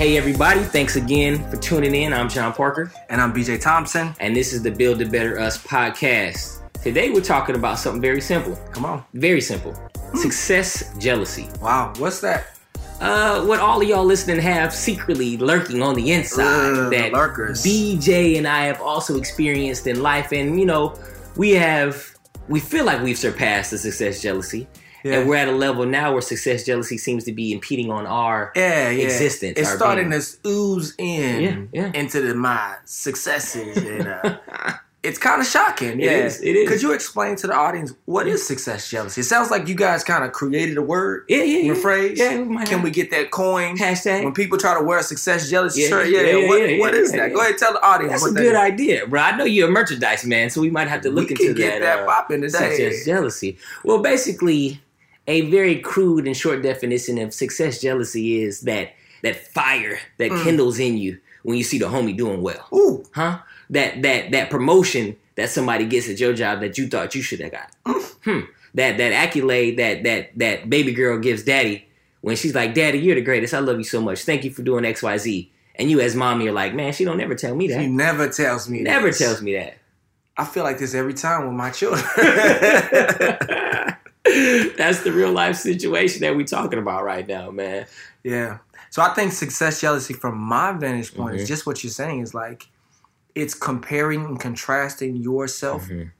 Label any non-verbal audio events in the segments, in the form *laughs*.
Hey, everybody, thanks again for tuning in. I'm John Parker. And I'm BJ Thompson. And this is the Build a Better Us podcast. Today, we're talking about something very simple. Come on. Very simple success jealousy. Wow, what's that? Uh, what all of y'all listening have secretly lurking on the inside Ugh, that lurkers. BJ and I have also experienced in life, and you know, we have we feel like we've surpassed the success jealousy, Yeah. and we're at a level now where success jealousy seems to be impeding on our Yeah, yeah. existence, It's starting being. to ooze in Yeah, into the, my successes. And, uh, *laughs* it's kind of shocking. It yeah. is, it is. Could you explain to the audience what is success jealousy? It sounds like you guys kind of created a word, yeah, yeah, yeah. phrase. Yeah, we Can we get that coin? hashtag? When people try to wear a success jealousy shirt, yeah, yeah, yeah, what, what is that? Go ahead and tell the audience That's a that good is. idea, bro. I know you're a merchandise man, so we might have to look We into get that. that uh, popping today. Success jealousy. Well, basically, a very crude and short definition of success jealousy is that that fire that Mm. kindles in you when you see the homie doing well, Ooh, huh? That that that promotion that somebody gets at your job that you thought you should have got. Mm. Hmm. That that accolade that that that baby girl gives daddy when she's like, "Daddy, you're the greatest. I love you so much. Thank you for doing X, Y, Z." And you, as mommy, are like, "Man, she don't never tell me that. She never tells me. never this. tells me that." I feel like this every time with my children. *laughs* *laughs* *laughs* That's the real life situation that we're talking about right now, man. Yeah. So I think success jealousy from my vantage point Mhm. is just what you're saying is like it's comparing and contrasting yourself Mhm.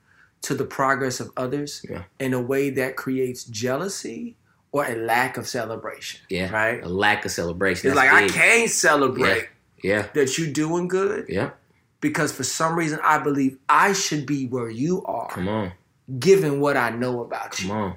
to the progress of others Yeah. in a way that creates jealousy or a lack of celebration. Yeah, Right? A lack of celebration. It's That's like big. I can't celebrate Yeah, that you're doing good yeah. because for some reason I believe I should be where you are Come on, given what I know about come you. on.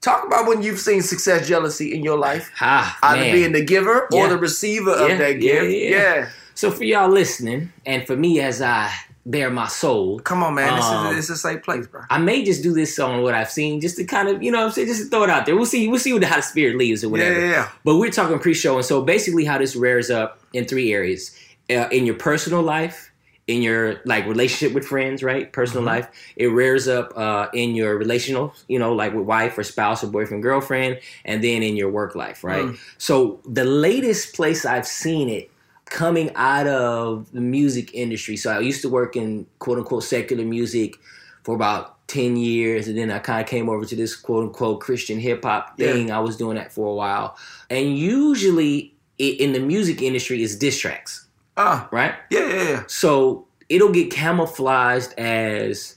Talk about when you've seen success jealousy in your life. Ha, Either man. being the giver or the receiver Yeah, of that yeah, gift. yeah. yeah. So for y'all listening, and for me as I bear my soul, Come on, man. This Um, is this is a safe place, bro. I may just do this on what I've seen, just to kind of, you know, what I'm saying, just to throw it out there. We'll see, we'll see what how the spirit leaves or Yeah, whatever. yeah, yeah. But we're talking pre-show, and so basically, how this rears up in three areas: uh, in your personal life, in your like relationship with friends, right? Personal Mhm. life. It rears up uh, in your relational, you know, like with wife or spouse or boyfriend, girlfriend, and then in your work life, right? Mm. So the latest place I've seen it coming out of the music industry. So I used to work in quote unquote secular music for about 10 years and then I kind of came over to this quote unquote Christian hip hop Yeah. thing. I was doing that for a while. And usually i- in the music industry is diss tracks, Ah, right? yeah, yeah, yeah. So it'll get camouflaged as,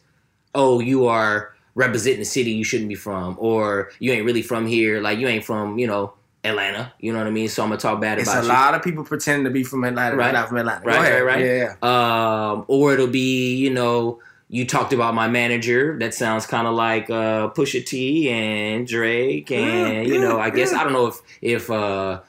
oh, you are representing the city you shouldn't be from, or you ain't really from here, like you ain't from, you know, Atlanta. You know what I mean? So I'm gonna talk bad It's about a you. lot of people pretending to be from Atlanta, Right. Not from Atlanta. Right, ahead. right, right. Yeah, yeah. um, or it'll be you know you talked about my manager that sounds kind of like uh, Pusha T and Drake and Yeah, you know I guess. I don't know if if uh,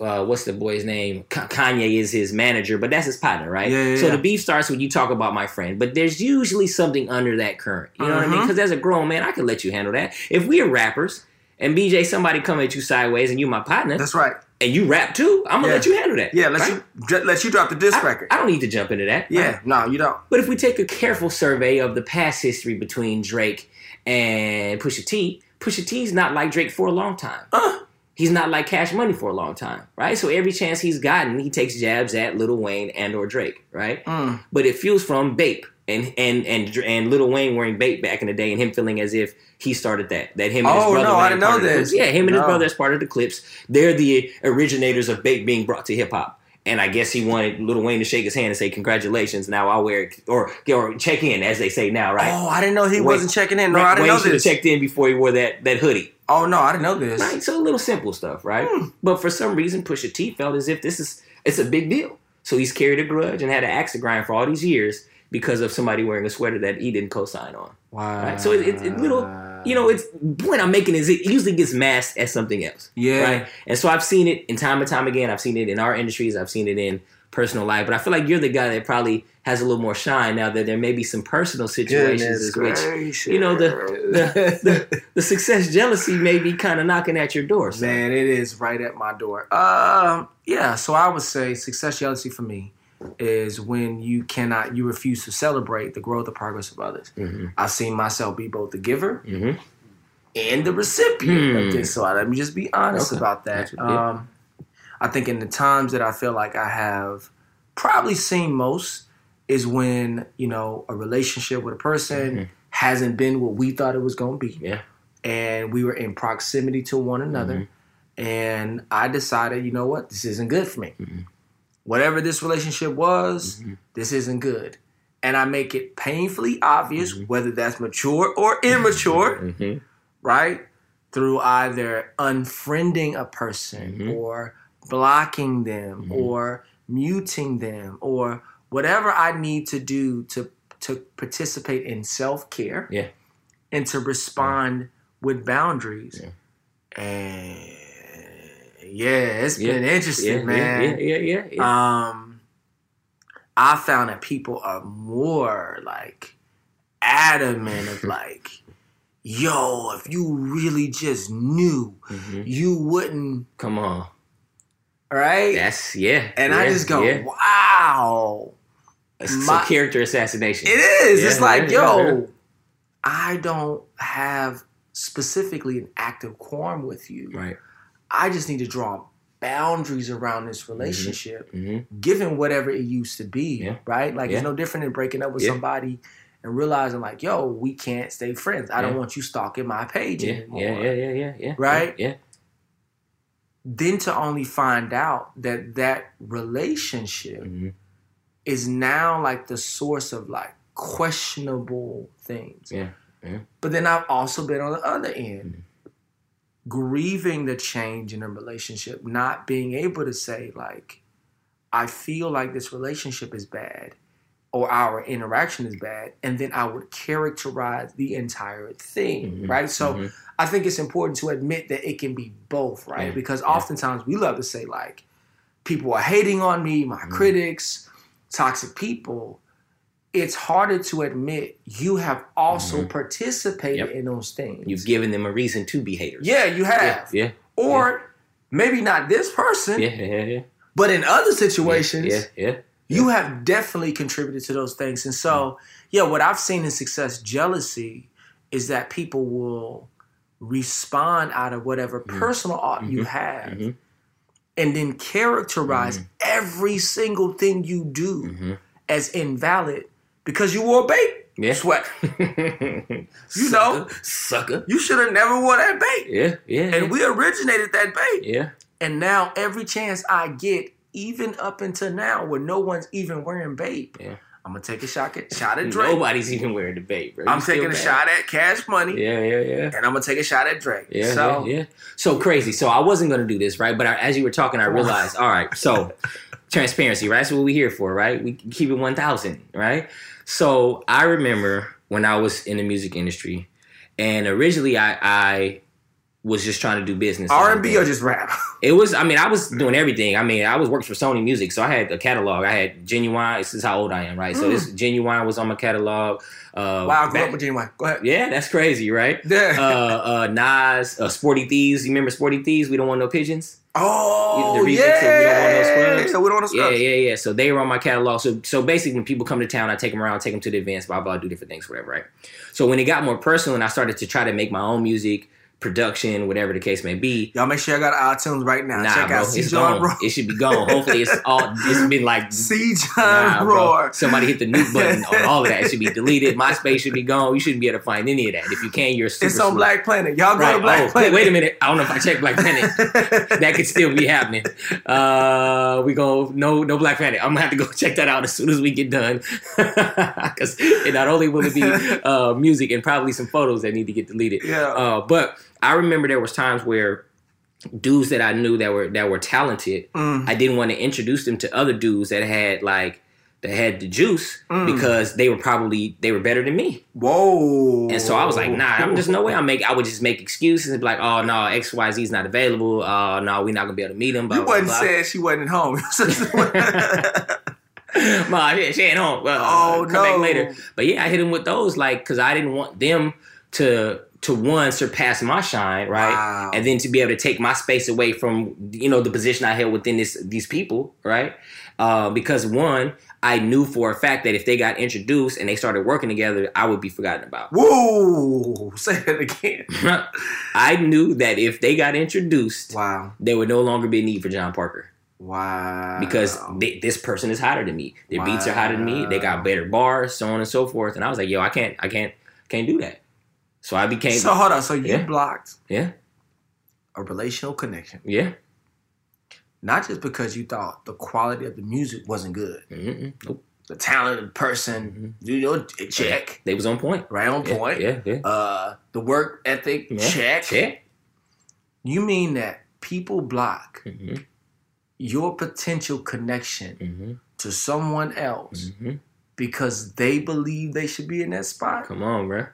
uh, what's the boy's name Ka- Kanye is his manager but that's his partner right Yeah, yeah, so yeah. the beef starts when you talk about my friend but there's usually something under that current you know what I mean because as a grown man I can let you handle that if we are rappers and BJ somebody come at you sideways and you my partner That's right. and you rap too I'm gonna let you handle that Yeah, let right? you let you drop the disc I, record. I don't need to jump into that yeah, right? no, you don't. But if we take a careful survey of the past history between Drake and Pusha T, Pusha T's not like Drake for a long time. Uh, He's not like Cash Money for a long time, right? So every chance he's gotten, he takes jabs at Lil Wayne and or Drake, right? mm, But it fuels from Bape, and and and and Lil Wayne wearing Bape back in the day, and him feeling as if he started that. That him and his Oh, brother. no, were I a didn't part know of this. Yeah, him and his brother as part of the Clipse. They're the originators of Bape being brought to hip hop. And I guess he wanted Lil Wayne to shake his hand and say congratulations. Now I'll wear it or or check in as they say now, right? Oh, I didn't know he Wayne- wasn't checking in. No, I didn't Wayne know should have this. checked in before he wore that that hoodie. Oh no, I didn't know this. Right, so a little simple stuff, right? Hmm. But for some reason, Pusha T felt as if this is it's a big deal. So he's carried a grudge and had an axe to grind for all these years because of somebody wearing a sweater that he didn't co-sign on. Wow. Right? So it's it little, you know, it's point I'm making is it usually gets masked as something else. Yeah. Right. And so I've seen it in time and time again. I've seen it in our industries. I've seen it in personal life. But I feel like you're the guy that probably has a little more shine now that there may be some personal situations which you know the the, the the success jealousy may be kind of knocking at your door. So. Man, it is right at my door. Um, yeah. So I would say success jealousy for me is when you cannot, you refuse to celebrate the growth or progress of others. Mhm. I've seen myself be both the giver Mhm. and the recipient Hmm. of this. So let me just be honest Okay. about that. Um, I think in the times that I feel like I have probably seen most is when you know a relationship with a person Mhm. hasn't been what we thought it was going to be Yeah. and we were in proximity to one another. And I decided, you know what, this isn't good for me. Whatever this relationship was, Mhm. this isn't good. And I make it painfully obvious, Mhm. whether that's mature or immature, *laughs* Mhm. right? Through either unfriending a person Mhm. or blocking them Mhm. or muting them or whatever I need to do to to participate in self-care Yeah. and to respond with boundaries. Yeah. And yeah, it's Yeah. been interesting, Yeah, man. yeah, yeah, yeah. Um, I found that people are more like adamant of *laughs* like, yo, if you really just knew, Mhm. you wouldn't, Come on. right? That's yeah. and I just go, wow. It's my- a character assassination. It is. it's like, yo. I don't have specifically an active quorum with you. Right. I just need to draw boundaries around this relationship, hmm given whatever it used to be, Yeah. right? Like it's no different than breaking up with Yeah. somebody and realizing like, yo, we can't stay friends. I don't want you stalking my page Yeah, anymore. yeah, yeah, yeah, yeah, yeah. Right? Yeah. Then to only find out that that relationship hmm is now like the source of like questionable things. Yeah, yeah. But then I've also been on the other end, Mm-hmm. Grieving the change in a relationship, not being able to say, like, I feel like this relationship is bad or our interaction is bad. And then I would characterize the entire thing, Mhm, right? So mhm. I think it's important to admit that it can be both, right? Yeah, Because yeah. oftentimes we love to say, like, people are hating on me, my Mhm. critics, toxic people. It's harder to admit you have also participated Yep. in those things. You've given them a reason to be haters. yeah, you have. Yeah. Or maybe not this person, Yeah. Yeah. Yeah. but in other situations, Yeah. Yeah. you have definitely contributed to those things. And so, yeah, what I've seen in success jealousy is that people will respond out of whatever Mhm. personal art you Mhm. have Mhm. and then characterize every single thing you do as invalid because you wore a Bape Yeah. sweat. *laughs* you know. sucker. You should have never wore that Bape. Yeah. Yeah. And we originated that Bape. yeah. And now every chance I get, even up until now, where no one's even wearing Bape, Yeah. I'm gonna take a shot at shot at Drake. Nobody's even wearing the Bape, bro. I'm taking a bad. shot at Cash Money, Yeah. Yeah. Yeah. and I'm gonna take a shot at Drake. Yeah, so yeah, yeah. So crazy. So I wasn't gonna do this, right? But I, as you were talking, I realized, all right. So *laughs* transparency, right? That's what we're here for, right? We keep it one thousand, right? So I remember when I was in the music industry, and originally I, I was just trying to do business. R and B or just rap. *laughs* It was. I mean, I was doing everything. I mean, I was working for Sony Music, so I had a catalog. I had Ginuwine. This is how old I am, right? So this Ginuwine was on my catalog. Uh, wow, I grew back- up with Ginuwine. Go ahead. yeah, that's crazy, right? Yeah. uh, uh, Nas, uh, Sporty Thievz. You remember Sporty Thievz? We don't want no pigeons. Oh, the of We Don't Want Scrubs? yeah. We don't want Yeah, yeah, yeah. So they were on my catalog. So, so basically, when people come to town, I take them around, take them to the events, blah blah, do different things, whatever, right? So when it got more personal, and I started to try to make my own music, production, whatever the case may be. Y'all make sure y'all got iTunes right now. Nah, Check bro, out it's John gone. Roar. It should be gone. Hopefully, it's all. It's been like *laughs* C. John Nah, bro. Somebody hit the nuke button on all of that. It should be deleted. *laughs* MySpace should be gone. You shouldn't be able to find any of that. If you can, you're super It's on slow. Black Planet. Y'all go Right. to Black oh, wait, Planet. wait a minute. I don't know if I checked Black Planet. *laughs* that could still be happening. Uh, we go no no Black Planet. I'm gonna have to go check that out as soon as we get done, because it not only will it be uh, music and probably some photos that need to get deleted. Yeah. Uh, but I remember there was times where dudes that I knew that were that were talented, Mm. I didn't want to introduce them to other dudes that had like that had the juice Mm. because they were probably they were better than me. Whoa. And so I was like, nah, I'm just no way I'm make I would just make excuses and be like, oh no, XYZ is not available. Oh no, we're not gonna be able to meet him. Blah, You wasn't blah. saying she wasn't home. *laughs* *laughs* Ma, she, she ain't home. Well, Oh, come back later. But yeah, I hit him with those like because I didn't want them to to one surpass my shine, right? Wow. And then to be able to take my space away from you know the position I held within this these people, right? Uh, because one, I knew for a fact that if they got introduced and they started working together, I would be forgotten about. Whoa. Say that again. *laughs* I knew that if they got introduced, Wow. there would no longer be a need for John Parker Wow. because they, this person is hotter than me. Their beats are hotter than me. They got better bars, so on and so forth. And I was like, yo, I can't, I can't, can't do that. So I became, So hold on. So you Yeah. blocked yeah, a relational connection, yeah, not just because you thought the quality of the music wasn't good, Mm-mm. Nope. the talented person, Mm. you know, check, They was on point. right on Yeah, point. Yeah, yeah, Uh, the work ethic, check. check. You mean that people block hmm your potential connection hmm to someone else hmm because they believe they should be in that spot? Come on, bro.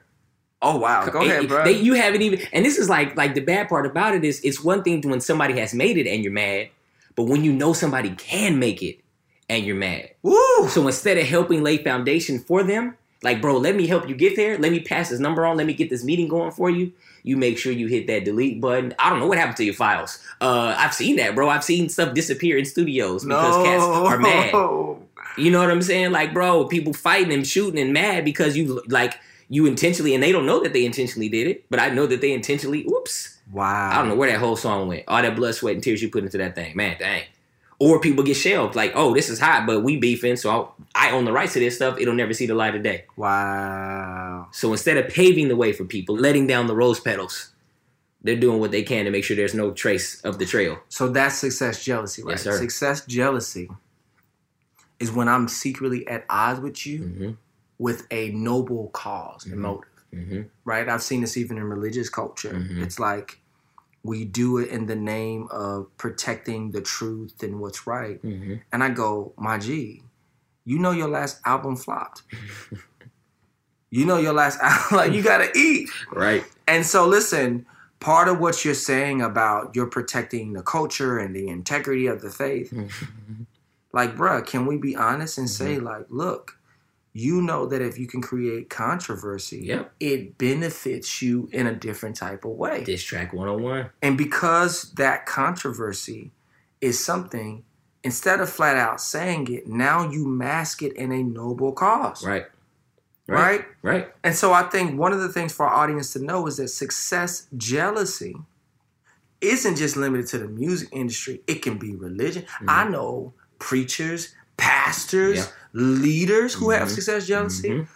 Oh wow, go ahead, bro. They, you haven't even, and this is like, like the bad part about it is, it's one thing when somebody has made it and you're mad, but when you know somebody can make it and you're mad. Woo! So instead of helping lay foundation for them, like, bro, let me help you get there. Let me pass this number on. Let me get this meeting going for you. You make sure you hit that delete button. I don't know what happened to your files. Uh, I've seen that, bro. I've seen stuff disappear in studios because cats are mad. *laughs* You know what I'm saying? Like, bro, people fighting and shooting and mad because you like you intentionally, and they don't know that they intentionally did it, but I know that they intentionally. Oops, Wow. I don't know where that whole song went. All that blood, sweat, and tears you put into that thing, man, dang. Or people get shelved, like, oh, this is hot, but we beefing, so I, I own the rights to this stuff. It'll never see the light of day. Wow. So instead of paving the way for people, letting down the rose petals, they're doing what they can to make sure there's no trace of the trail. So that's success jealousy, right? Yes, sir. Success jealousy is when I'm secretly at odds with you hmm with a noble because and Mhm. motive, hmm right? I've seen this even in religious culture. Mhm. It's like we do it in the name of protecting the truth and what's right. hmm And I go, my G, you know your last album flopped. *laughs* you know your last album, *laughs* like you gotta eat. Right. And so, listen, part of what you're saying about you're protecting the culture and the integrity of the faith, *laughs* like, bruh, can we be honest and say, Mm-hmm. like, look, you know that if you can create controversy, Yep. it benefits you in a different type of way. Diss track 101. And because that controversy is something, instead of flat out saying it, now you mask it in a noble cause. Right. Right? Right. And so I think one of the things for our audience to know is that success jealousy isn't just limited to the music industry. It can be religion. I mm-hmm. know preachers, pastors, Yeah. Leaders who have Mhm. success jealousy. Mhm.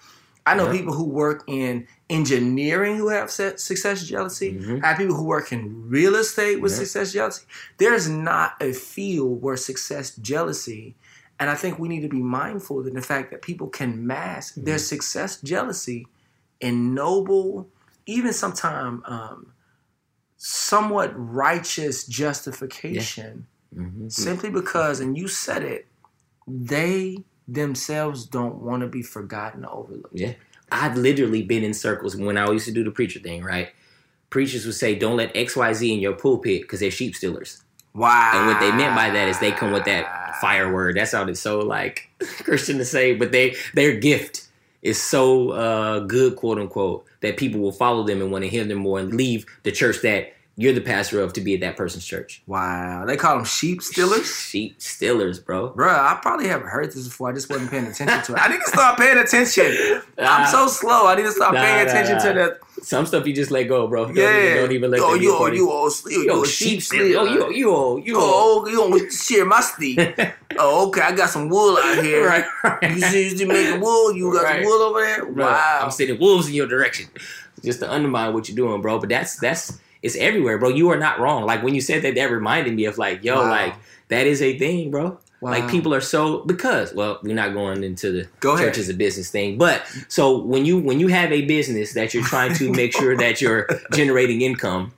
I know Yeah. people who work in engineering who have success jealousy. Mhm. I have people who work in real estate with Yeah. success jealousy. There's not a field where success jealousy, and I think we need to be mindful of the fact that people can mask their Mm-hmm. success jealousy in noble, even sometimes um, somewhat righteous justification, Mhm. simply because, and you said it, they themselves don't want to be forgotten or overlooked. Yeah. I've literally been in circles when I used to do the preacher thing, right? Preachers would say, don't let XYZ in your pulpit because they're sheep stealers. Wow. And what they meant by that is they come with that fire word. That sounded so like *laughs* Christian to say, but they their gift is so uh, good, quote unquote, that people will follow them and want to hear them more and leave the church that you're the pastor of to be at that person's church. Wow. They call them sheep stealers? *laughs* Sheep stealers, bro. Bruh, I probably haven't heard this before. I just wasn't paying attention to it. I need to *laughs* start paying attention. I'm so slow. I need to start Nah, paying nah, attention nah. to the Some stuff you just let go, bro. Don't Yeah. even, don't even let oh, Yo, that you, a part of you, old sleep. You, Yo, sheep stealer. Oh, you, you, old, you, old. Oh, you don't share my sleep. *laughs* oh, okay. I got some wool out here. right, right. You seriously making wool? You got Right. some wool over there? Bro, Wow. I'm sending wolves in your direction just to undermine what you're doing, bro. But that's that's it's everywhere, bro. You are not wrong. Like when you said that, that reminded me of like, yo, Wow. like that is a thing, bro. Wow. Like people are so because well, we're not going into the Go ahead. church as a business thing, but so when you when you have a business that you're trying to make sure that you're *laughs* generating income,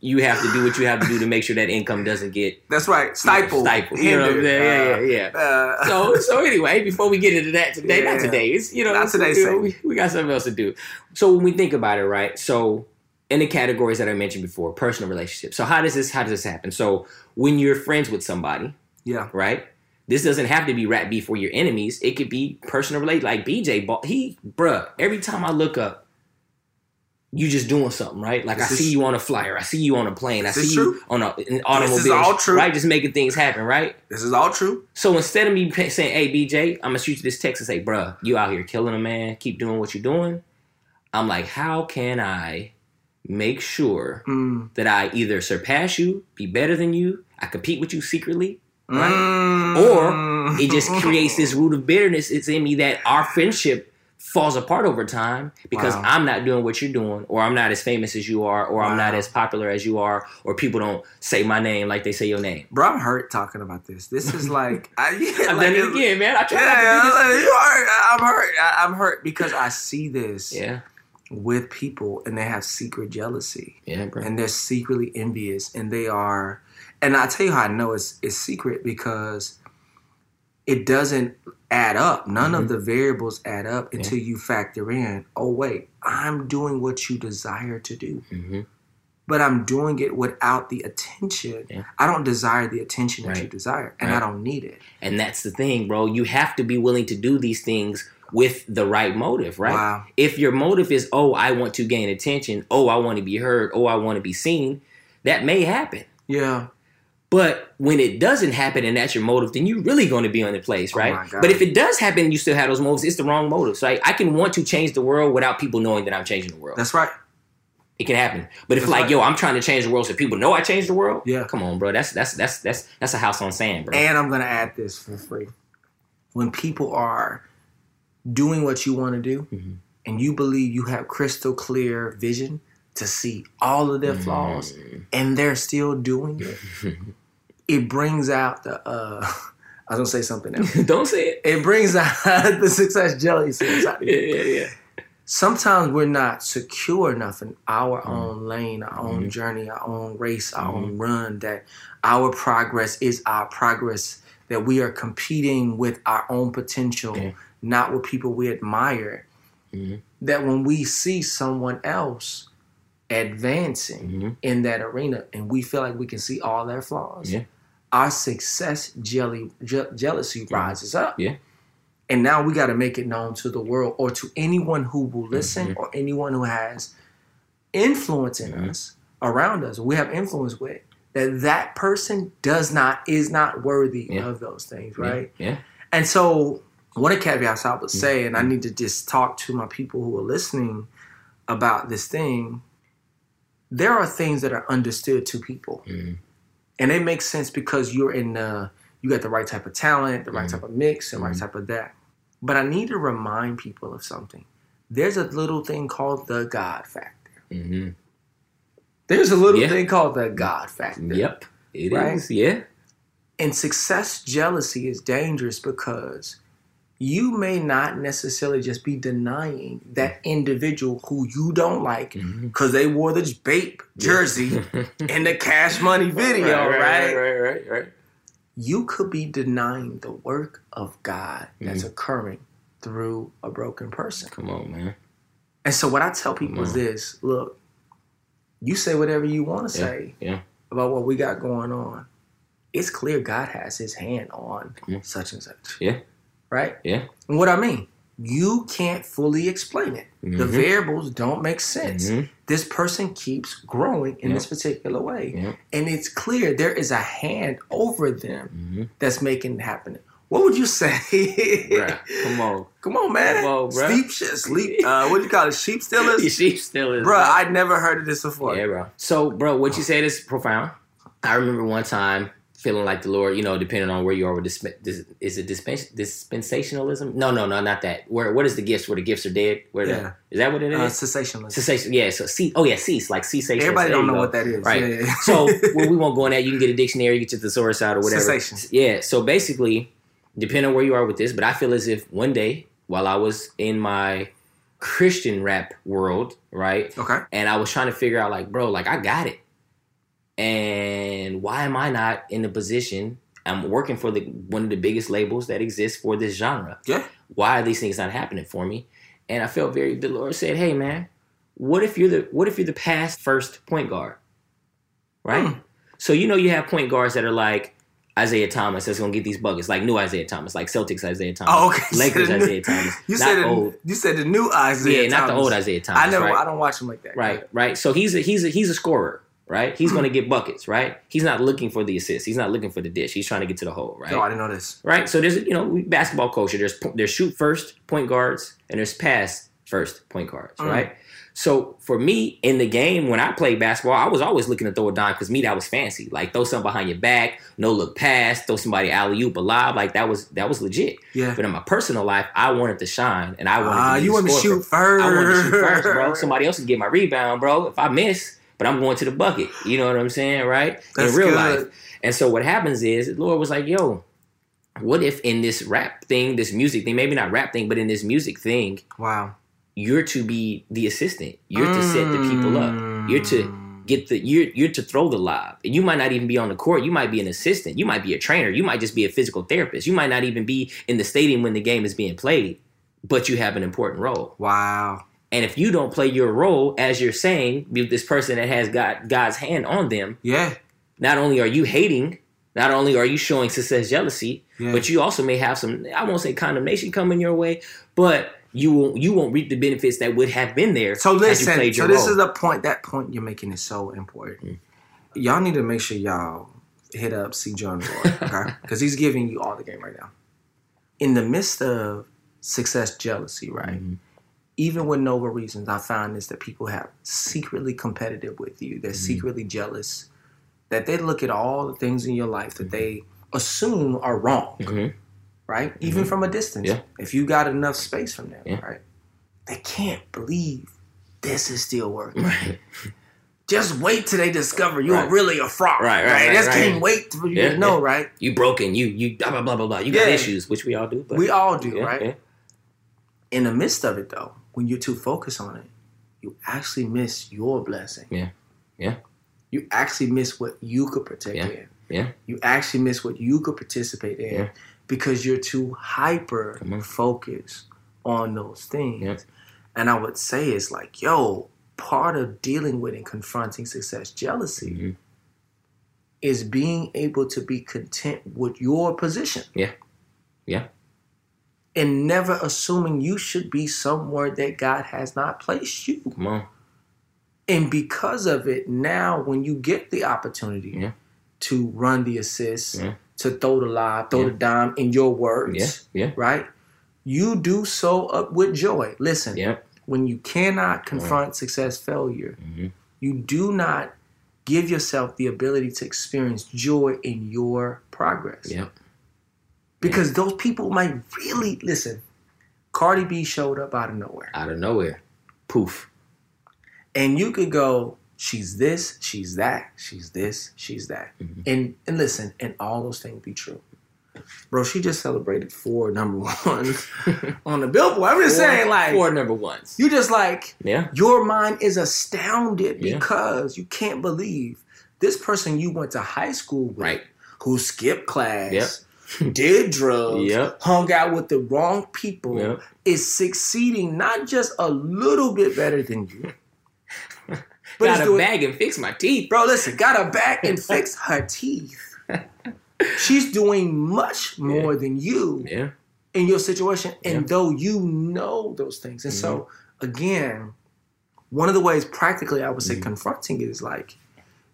you have to do what you have to do to make sure that income doesn't get That's right. Stifle. stifled. You know what I'm saying? Yeah, yeah, yeah. Uh, So so anyway, before we get into that today, not Yeah. today. It's you know Not today, you we, we got something else to do. So when we think about it, right? So in the categories that I mentioned before, personal relationships. So how does this how does this happen? So when you're friends with somebody, yeah. right? This doesn't have to be rap beef for your enemies. It could be personal related. Like BJ, he, bruh, every time I look up, you just doing something, right? Like This I see you on a flyer, I see you on a plane, I see true. you on a, an automobile, This is all true. right? Just making things happen, right? This is all true. So instead of me saying, "Hey BJ, I'm gonna shoot you this text and say, bruh, you out here killing a man, keep doing what you're doing," I'm like, how can I make sure Mm. that I either surpass you, be better than you, I compete with you secretly, right? Mm. Or it just creates this root of bitterness. It's in me that our friendship falls apart over time because Wow. I'm not doing what you're doing, or I'm not as famous as you are, or I'm not as popular as you are, or people don't say my name like they say your name. Bro, I'm hurt talking about this. This is like *laughs* I, yeah, I've like done it again, man. I try Yeah, to do this. I'm, you hurt. I'm hurt. I- I'm hurt because I see this Yeah, with people and they have secret jealousy yeah, bro. and they're secretly envious and they are. And I tell you how I know it's it's secret because it doesn't add up. None of Mhm. the variables add up until you factor in. Oh wait, I'm doing what you desire to do. hmm but I'm doing it without the attention. Yeah. I don't desire the attention that you desire, and I don't need it. And that's the thing, bro. You have to be willing to do these things with the right motive, right? Wow. If your motive is, oh, I want to gain attention, oh, I want to be heard, oh, I want to be seen, that may happen. Yeah. But when it doesn't happen and that's your motive, then you're really going to be on the place, Oh right? God. but if it does happen and you still have those motives, it's the wrong motives, right? I can want to change the world without people knowing that I'm changing the world. That's right. it can happen. But if That's like, right. yo, I'm trying to change the world so people know I changed the world, Yeah. come on, bro. That's that's that's that's that's a house on sand, bro. And I'm gonna add this for free. When people are doing what you want to do, Mhm. and you believe you have crystal clear vision to see all of their flaws, Mm. and they're still doing it, *laughs* it brings out the. uh *laughs* I was gonna say something else. *laughs* Don't say it. It brings out the success inside Yeah, yeah, yeah. sometimes we're not secure enough in our Mm-hmm. own lane, our own journey, our own race, our own run that our progress is our progress, that we are competing with our own potential, Yeah. Not with people we admire. Mhm. That when we see someone else advancing Mhm. in that arena and we feel like we can see all their flaws, Yeah. our success jelly, je- jealousy rises up. Yeah. And now we got to make it known to the world or to anyone who will listen Mm-hmm. or anyone who has influence in Mhm. us around us. We have influence with that that person does not is not worthy Yeah. of those things, right? Yeah. And so one of the caveats I would say, and I Mm-hmm. need to just talk to my people who are listening about this thing. There are things that are understood to people Mhm. and it makes sense because you're in the you got the right type of talent, the right Mhm. type of mix, and right Mhm. type of that. But I need to remind people of something. There's a little thing called the God factor. Mhm. There's a little Yeah. thing called the God factor. Yep. It is. Right? Yeah. And success jealousy is dangerous because you may not necessarily just be denying that individual who you don't like because they wore the Bape jersey *laughs* in the Cash Money video, right? Right. Right. Right. Right. you could be denying the work of God that's Mm-hmm. occurring through a broken person. Come on, man. And so what I tell people is this, look, you say whatever you want to Yeah. say Yeah. about what we got going on. It's clear God has his hand on Mhm. such and such. Yeah. Right? Yeah. And what I mean, you can't fully explain it. The Mhm. variables don't make sense. Mhm. This person keeps growing in Yeah. this particular way. Yeah. And it's clear there is a hand over them Mhm. that's making it happen. What would you *laughs* say? Bruh, come on. Come on, man. Come on, bruh. Sleep shit. Sleep. Uh, what do you call it? Sheep stealers? She still is. Bruh, I'd never heard of this before. Yeah, bro. So, bro, what you said is profound. I remember one time feeling like the Lord, you know, depending on where you are with this, this is it dispens- dispensationalism? No, no, no, not that. Where what is the gifts? Where the gifts are dead? Where Yeah. the, is that what it is? Uh, cessationalism. Cessation. Yeah. So cease. Oh yeah, cease like cessation. Everybody don't know go. what that is. Right. Yeah, yeah, so *laughs* well, we won't go on that. You can get a dictionary, get your thesaurus out or whatever. Cessation. Yeah. So basically, depending on where you are with this, but I feel as if one day while I was in my Christian rap world, right, Okay. and I was trying to figure out like, bro, like I got it, and why am I not in the position? I'm working for the one of the biggest labels that exists for this genre. Yeah. Why are these things not happening for me? And I felt very. The Lord said, "Hey, man, what if you're the what if you're the past first point guard, right? Hmm. So you know you have point guards that are like Isaiah Thomas that's gonna get these buckets, like new Isaiah Thomas, like Celtics Isaiah Thomas, Oh, okay. *laughs* Lakers new- Isaiah Thomas, *laughs* You said the, old, you said the new Isaiah. yeah, not the old Isaiah Thomas. I never. right? I don't watch him like that. Right, right. So he's a he's a he's a scorer, right? He's going to get buckets, right? He's not looking for the assist. He's not looking for the dish. He's trying to get to the hole, right? No, I didn't know this. Right. So there's you know basketball culture. There's there's shoot first point guards and there's pass first point guards, Mm. right? So for me in the game when I played basketball, I was always looking to throw a dime because me that was fancy. Like throw something behind your back, no look pass, throw somebody alley oop a lob. Like that was that was legit. Yeah. But in my personal life, I wanted to shine and I wanted Ah, to you want to shoot first. I want to shoot first, bro. Somebody else can get my rebound, bro. If I miss, but I'm going to the bucket. You know what I'm saying, right? That's in real good. life. And so what happens is, Lord was like, "Yo, what if in this rap thing, this music thing, maybe not rap thing, but in this music thing, Wow. you're to be the assistant. You're to set the people up. You're to mm. get the you're you're to throw the lob. And you might not even be on the court. You might be an assistant. You might be a trainer. You might just be a physical therapist. You might not even be in the stadium when the game is being played, but you have an important role. Wow. And if you don't play your role, as you're saying, with this person that has got God's hand on them, Yeah. not only are you hating, not only are you showing success jealousy, Yeah. but you also may have some I won't say condemnation coming your way, but you won't you won't reap the benefits that would have been there So you listen. played So this role. is the point. That point you're making is so important. Y'all need to make sure y'all hit up C. John Roy, *laughs* okay? Because he's giving you all the game right now. In the midst of success jealousy, right? Mhm. Even with no reasons, I found is that people have secretly competitive with you. Mm-hmm. They're secretly jealous. That they look at all the things in your life that they assume are wrong. Mhm. right? Even from a distance. Yeah. If you got enough space from them, Yeah. right? They can't believe this is still working. *laughs* Right. Just wait till they discover you're Right. really a fraud. Right, right, right, Just right. can't wait for you Yeah, to know, right? You broken, you you blah blah blah blah blah. You got issues, which we all do. But We all do, right? In the midst of it, though, when you're too focused on it, you actually miss your blessing. Yeah. Yeah. You actually miss what you could partake Yeah. in. Yeah. You actually miss what you could participate in Yeah. because you're too hyper focused on those things. Yeah. And I would say it's like, yo, part of dealing with and confronting success jealousy Mhm. is being able to be content with your position. Yeah. Yeah. And never assuming you should be somewhere that God has not placed you. Come on. And because of it, now when you get the opportunity Yeah. to run the assist, Yeah. to throw the lob, throw Yeah. the dime in your words, right? You do so up with joy. Listen, when you cannot confront success failure, Mhm. you do not give yourself the ability to experience joy in your progress. Because those people might really listen. Cardi B showed up out of nowhere. Out of nowhere. Poof. And you could go, she's this, she's that, she's this, she's that. Mhm. And and listen, and all those things be true. Bro, she just celebrated four number ones *laughs* on the billboard. I'm just saying, like, four number ones. you just like, yeah. your mind is astounded Yeah. because you can't believe this person you went to high school with, Right. who skipped class, Yep. Did drugs, Yep. hung out with the wrong people, Yep. is succeeding not just a little bit better than you, *laughs* but Got a doing, bag and fix my teeth. bro. Listen, got her bag and *laughs* fixed her teeth. She's doing much more than you Yeah. in your situation, and Yeah. though you know those things, and so again, one of the ways practically I would say Mhm. confronting it is like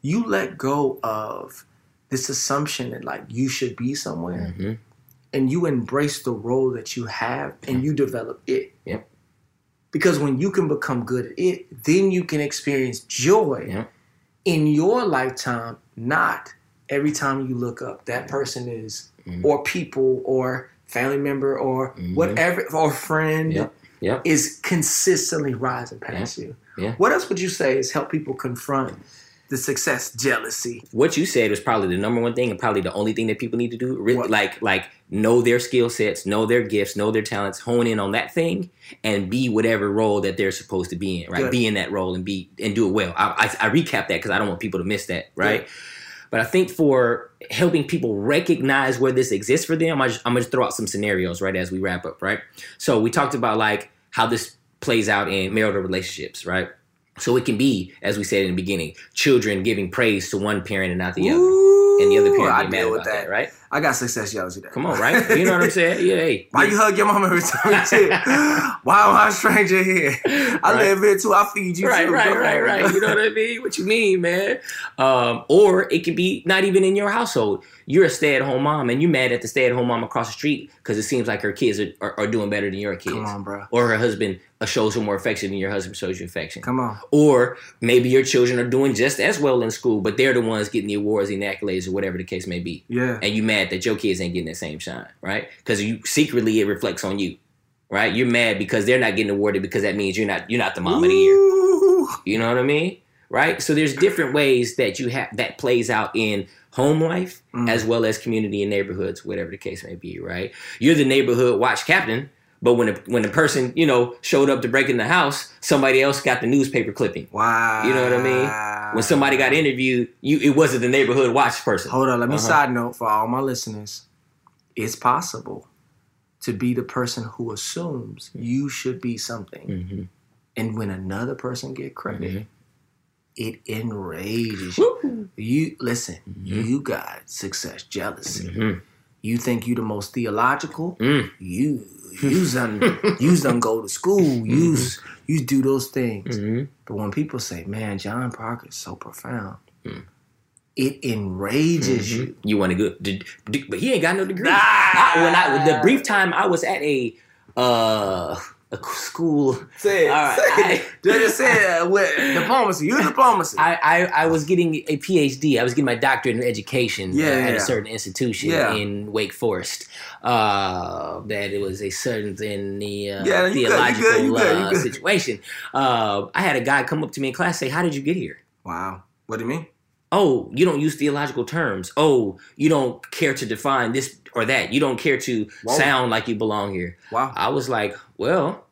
you let go of this assumption that like you should be somewhere, Mhm. and you embrace the role that you have, and you develop it. Yep. Because when you can become good at it, then you can experience joy Yep. in your lifetime, not every time you look up that person is Mhm. or people or family member or Mhm. whatever or friend Yep. Yep. is consistently rising past you. Yeah. What else would you say is help people confront the success jealousy? what you said was probably the number one thing and probably the only thing that people need to do. Really What? like like know their skill sets know their gifts know their talents hone in on that thing and be whatever role that they're supposed to be in right? Good. be in that role and be and do it well. I, I, I recap that because i don't want people to miss that right? But i think for helping people recognize where this exists for them I just, i'm going to throw out some scenarios right as we wrap up right? So we talked about like how this plays out in marital relationships right so it can be, as we said in the beginning, children giving praise to one parent and not the other, and the other parent I being mad about with that. that. right? I got success jealousy. There. Come on, right? You know what I'm *laughs* saying? Yeah, hey. Why you hug your mama every time you? *laughs* Why am I a stranger here? I Right. live here too. I feed you Right, too. right, Go right, right. You know what I mean? What you mean, man? Um, or it could be not even in your household. You're a stay-at-home mom, and you mad at the stay-at-home mom across the street because it seems like her kids are, are, are doing better than your kids, Come on, bro. or her husband shows her more affection than your husband shows you affection. Come on. Or maybe your children are doing just as well in school, but they're the ones getting the awards and the accolades or whatever the case may be. Yeah. and you mad that your kids ain't getting that same shine, right? Because you secretly it reflects on you, right? You're mad because they're not getting awarded because that means you're not you're not the mom of the year. You know what I mean? Right? So there's different ways that you have that plays out in home life Mm. as well as community and neighborhoods, whatever the case may be, right? You're the neighborhood watch captain, but when the, when the person, you know, showed up to break in the house, somebody else got the newspaper clipping. Wow. You know what I mean? When somebody got interviewed, you it wasn't the neighborhood watch person. Hold on, let me Uh-huh. side note for all my listeners. It's possible to be the person who assumes you should be something. Mhm. And when another person get credit, Mhm. it enrages you. You listen, Mhm. you got success jealousy. Mhm. You think you the most theological? Mm. You you done you done go to school. You you do those things. Mhm. But when people say, "Man, John Parker is so profound," Mm. it enrages Mhm. you. You want to go, but he ain't got no degree. Ah! I, when I the brief time I was at a uh a school, Say it. All right, say I- it. Just say it. With diplomacy. You diplomacy. I, I I was getting a PhD. I was getting my doctorate in education Yeah, uh, at yeah. a certain institution Yeah. in Wake Forest. Uh, that it was a certain in the uh, you good, you theological good, you good, you uh, situation. Uh, I had a guy come up to me in class say, "How did you get here?" wow. What do you mean? oh, you don't use theological terms. Oh, you don't care to define this or that. You don't care to Whoa. sound like you belong here. Wow. I was like, well,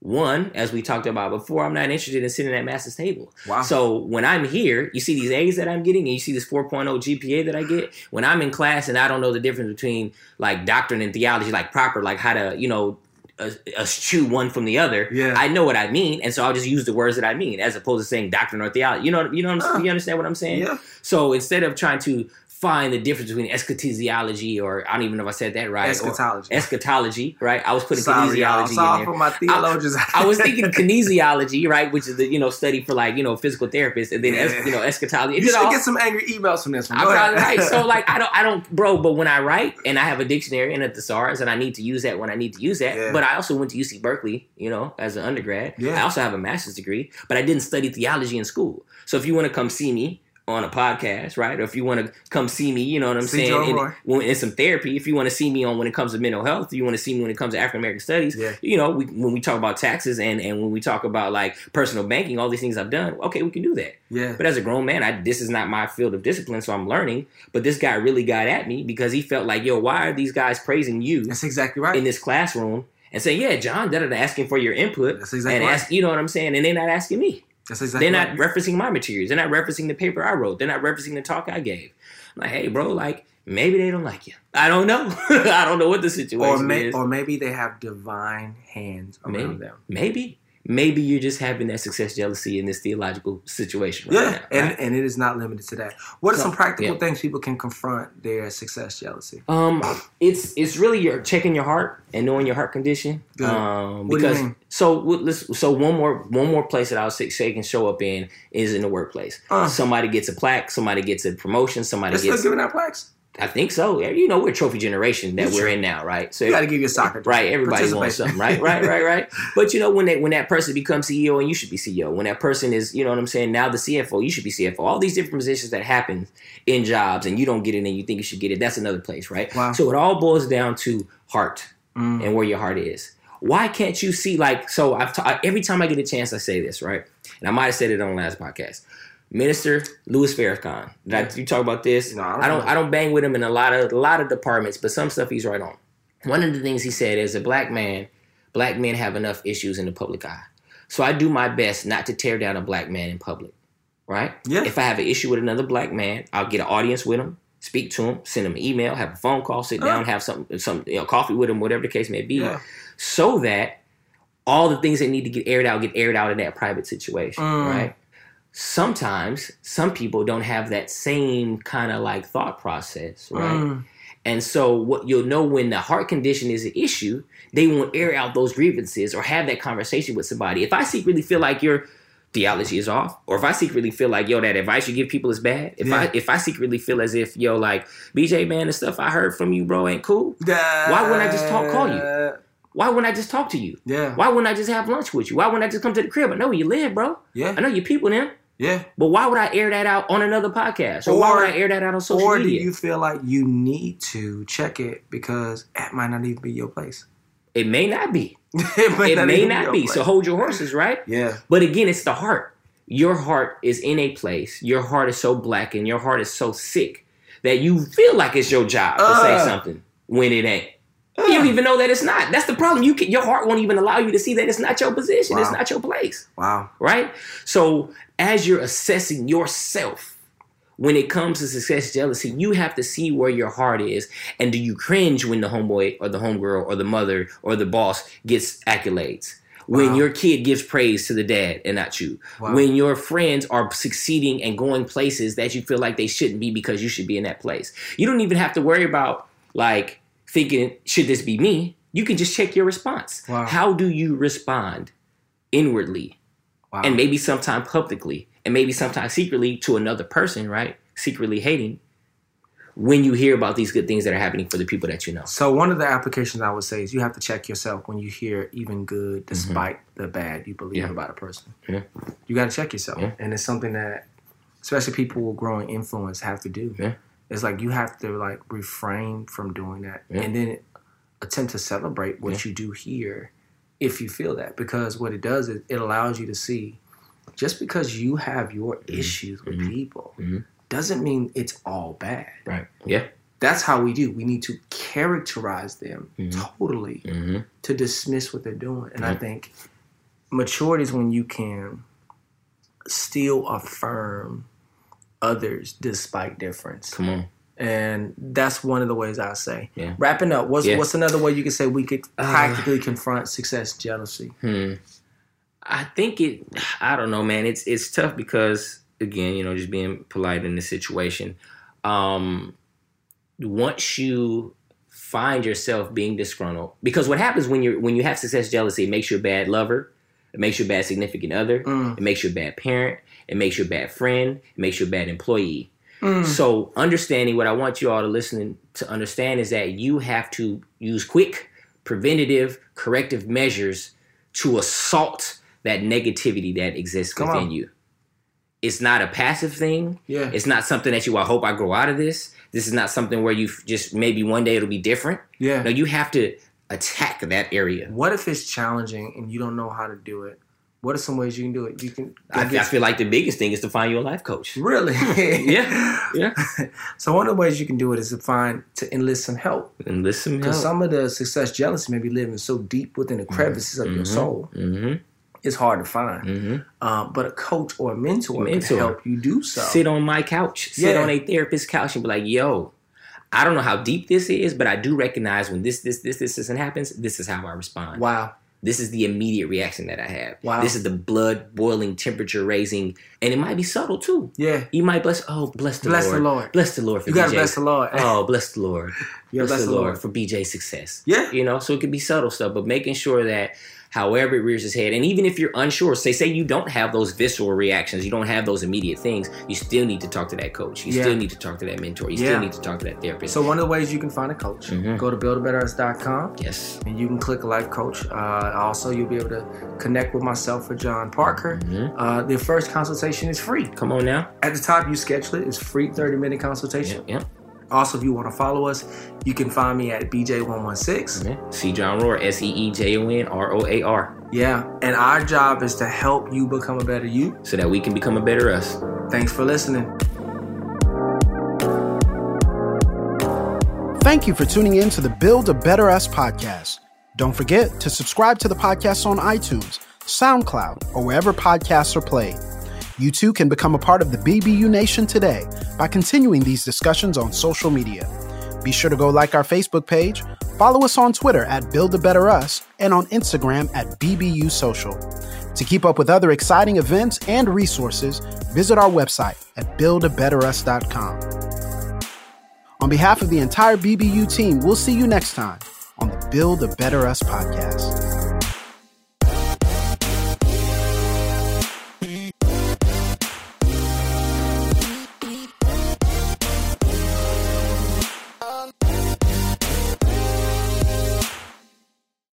one, as we talked about before, I'm not interested in sitting at master's table. Wow. So when I'm here, you see these A's that I'm getting, and you see this 4.0 GPA that I get. When I'm in class and I don't know the difference between like doctrine and theology, like proper, like how to, you know, uh, eschew one from the other. Yeah. I know what I mean, and so I'll just use the words that I mean, as opposed to saying doctrine or theology. You know, you know, what I'm, Huh. you understand what I'm saying? yeah. So instead of trying to find the difference between eschatology or I don't even know if I said that right, Eschatology. eschatology, right? I was putting Sorry, y'all. kinesiology in Sorry there. for my theologians. I was thinking kinesiology, right, which is the you know study for like you know physical therapists, and then es- you know eschatology. You should all- get some angry emails from this one. I'm probably right. So like I don't I don't bro, but when I write and I have a dictionary and a thesaurus and I need to use that when I need to use that. Yeah. But I also went to UC Berkeley, you know, as an undergrad. Yeah. I also have a master's degree, but I didn't study theology in school. So if you want to come see me on a podcast, right? Or if you want to come see me, you know what I'm See saying, in, in some therapy, if you want to see me on when it comes to mental health, you want to see me when it comes to African American studies, Yeah. you know, we, when we talk about taxes and, and when we talk about like personal banking, all these things I've done, okay, we can do that. Yeah. But as a grown man, I, this is not my field of discipline, so I'm learning. But this guy really got at me because he felt like, yo, why are these guys praising you That's exactly right. in this classroom and saying, yeah, John, da da, asking for your input That's exactly and right. ask, you know what I'm saying? And they're not asking me. That's exactly they're right. not referencing my materials. They're not referencing the paper I wrote. They're not referencing the talk I gave. I'm like, hey, bro, like maybe they don't like you. I don't know. *laughs* I don't know what the situation or, may, is. or maybe they have divine hands around maybe, them. maybe, maybe you're just having that success jealousy in this theological situation right yeah, now. and right? and it is not limited to that. What are So, some practical yeah. things people can confront their success jealousy? Um, it's it's really your checking your heart and knowing your heart condition. Good. Um, What do you because so let's so one more one more place that I'll say, say can show up in is in the workplace. Uh. somebody gets a plaque, somebody gets a promotion, somebody They're still gets. giving out plaques. I think so. You know, we're a trophy generation that we're in now, right? So You got to give your soccer. Right, everybody wants something, right? Right, right, right. *laughs* But you know, when that when that person becomes CEO and you should be CEO, when that person is, you know what I'm saying, now the CFO, you should be CFO. All these different positions that happen in jobs and you don't get it and you think you should get it, that's another place, right? Wow. So it all boils down to heart Mm. and where your heart is. Why can't you see like so I've ta- every time I get a chance I say this, right? And I might have said it on the last podcast. Minister Louis Farrakhan. Did I, you talk about this? No, I don't I don't. I don't bang with him in a lot of a lot of departments, but some stuff he's right on. One of the things he said is a black man, black men have enough issues in the public eye. So I do my best not to tear down a black man in public. Right? Yeah. If I have an issue with another black man, I'll get an audience with him, speak to him, send him an email, have a phone call, sit down, Oh. have some some you know, coffee with him, whatever the case may be, Yeah. so that all the things that need to get aired out get aired out in that private situation, Mm. right? Sometimes some people don't have that same kind of like thought process, right? Mm. And so what you'll know when the heart condition is an issue, they won't air out those grievances or have that conversation with somebody. If I secretly feel like your theology is off, or if I secretly feel like yo that advice you give people is bad, if I if I secretly feel as if yo like BJ man the stuff I heard from you bro ain't cool, Why wouldn't I just talk- call you? why wouldn't I just talk to you? Yeah. Why wouldn't I just have lunch with you? Why wouldn't I just come to the crib? I know where you live, bro. Yeah. I know your people them. Yeah. But why would I air that out on another podcast? Or, why would I air that out on social media? Or do you feel like you need to check it because that might not even be your place? it may not be. *laughs* it It may not be. So hold your horses, right? yeah. But again, it's the heart. Your heart is in a place. Your heart is so black and your heart is so sick that you feel like it's your job to say Uh. something when it ain't. You don't even know that it's not. That's the problem. You can, your heart won't even allow you to see that it's not your position. It's not your place. Wow. right? So as you're assessing yourself when it comes to success jealousy, you have to see where your heart is. And do you cringe when the homeboy or the homegirl or the mother or the boss gets accolades? When Wow. your kid gives praise to the dad and not you. Wow. When your friends are succeeding and going places that you feel like they shouldn't be because you should be in that place. You don't even have to worry about like thinking, should this be me? You can just check your response. Wow. How do you respond inwardly Wow. and maybe sometime publicly and maybe sometimes secretly to another person, right? Secretly hating when you hear about these good things that are happening for the people that you know. So one of the applications I would say is you have to check yourself when you hear even good despite the bad you believe Mm-hmm. Yeah. about a person. Yeah. You got to check yourself. Yeah. And it's something that especially people with growing influence have to do. Yeah. It's like you have to like refrain from doing that and then attempt to celebrate what you do hear if you feel that because what it does is it allows you to see just because you have your issues with people Mhm. doesn't mean it's all bad Right. Yeah. that's how we do. We need to characterize them totally Mm-hmm. to dismiss what they're doing. And I think maturity is when you can still affirm others despite difference. Come on. And that's one of the ways I say. Yeah. Wrapping up, what's Yeah. what's another way you could say we could Uh. practically confront success jealousy? Hmm. I think it. I don't know, man. It's it's tough because again, you know, just being polite in this situation. Um, once you find yourself being disgruntled, because what happens when you're when you have success jealousy, it makes you a bad lover, it makes you a bad significant other, Mm. it makes you a bad parent, it makes you a bad friend, it makes you a bad employee. Mm. So understanding what I want you all to listen to understand is that you have to use quick, preventative, corrective measures to assault that negativity that exists Come within on. you. It's not a passive thing. Yeah. It's not something that you I hope I grow out of this. This is not something where you just maybe one day it'll be different. Yeah. No, you have to attack that area. What if it's challenging and you don't know how to do it? What are some ways you can do it? You can I, I feel like the biggest thing is to find you a life coach. really *laughs* Yeah, yeah. *laughs* So one of the ways you can do it is to find to enlist some help. And listen, Because some of the success jealousy may be living so deep within the crevices of your soul, hmm it's hard to find. hmm Um, but a coach or a mentor, Mentor. can help you do so. sit on my couch, sit Yeah. on a therapist's couch, and be like, "Yo, I don't know how deep this is, but I do recognize when this, this, this, this, this, happens. This is how I respond." Wow. This is the immediate reaction that I have. Wow. This is the blood boiling, temperature raising, and it might be subtle too. Yeah. You might bless. Oh, bless the Bless Lord. Bless the Lord. Bless the Lord for You gotta BJ. bless the Lord. Oh, bless the Lord. *laughs* Yeah, bless, the Lord, for BJ's success. Yeah. You know, so it could be subtle stuff, but making sure that however it rears its head, and even if you're unsure, say say you don't have those visceral reactions, you don't have those immediate things, you still need to talk to that coach. You Yeah. still need to talk to that mentor. You Yeah. still need to talk to that therapist. So one of the ways you can find a coach, Mhm. go to buildabetterus.com yes. and you can click life coach. Uh, also, you'll be able to connect with myself or John Parker. Mhm. Uh, the first consultation is free. Come on now. At the top, you schedule it. It's free 30 minute consultation. Yeah. Also, if you want to follow us, you can find me at BJ116. yeah. See John Roar, S E E J O N R O A R, Yeah. And our job is to help you become a better you. so that we can become a better us. Thanks for listening. Thank you for tuning in to the Build a Better Us podcast. Don't forget to subscribe to the podcast on iTunes, SoundCloud, or wherever podcasts are played. You too can become a part of the BBU Nation today by continuing these discussions on social media. Be sure to go like our Facebook page, follow us on Twitter at Build a Better Us, and on Instagram at BBU Social. To keep up with other exciting events and resources, visit our website at buildabetterus.com. On behalf of the entire BBU team, we'll see you next time on the Build a Better Us podcast.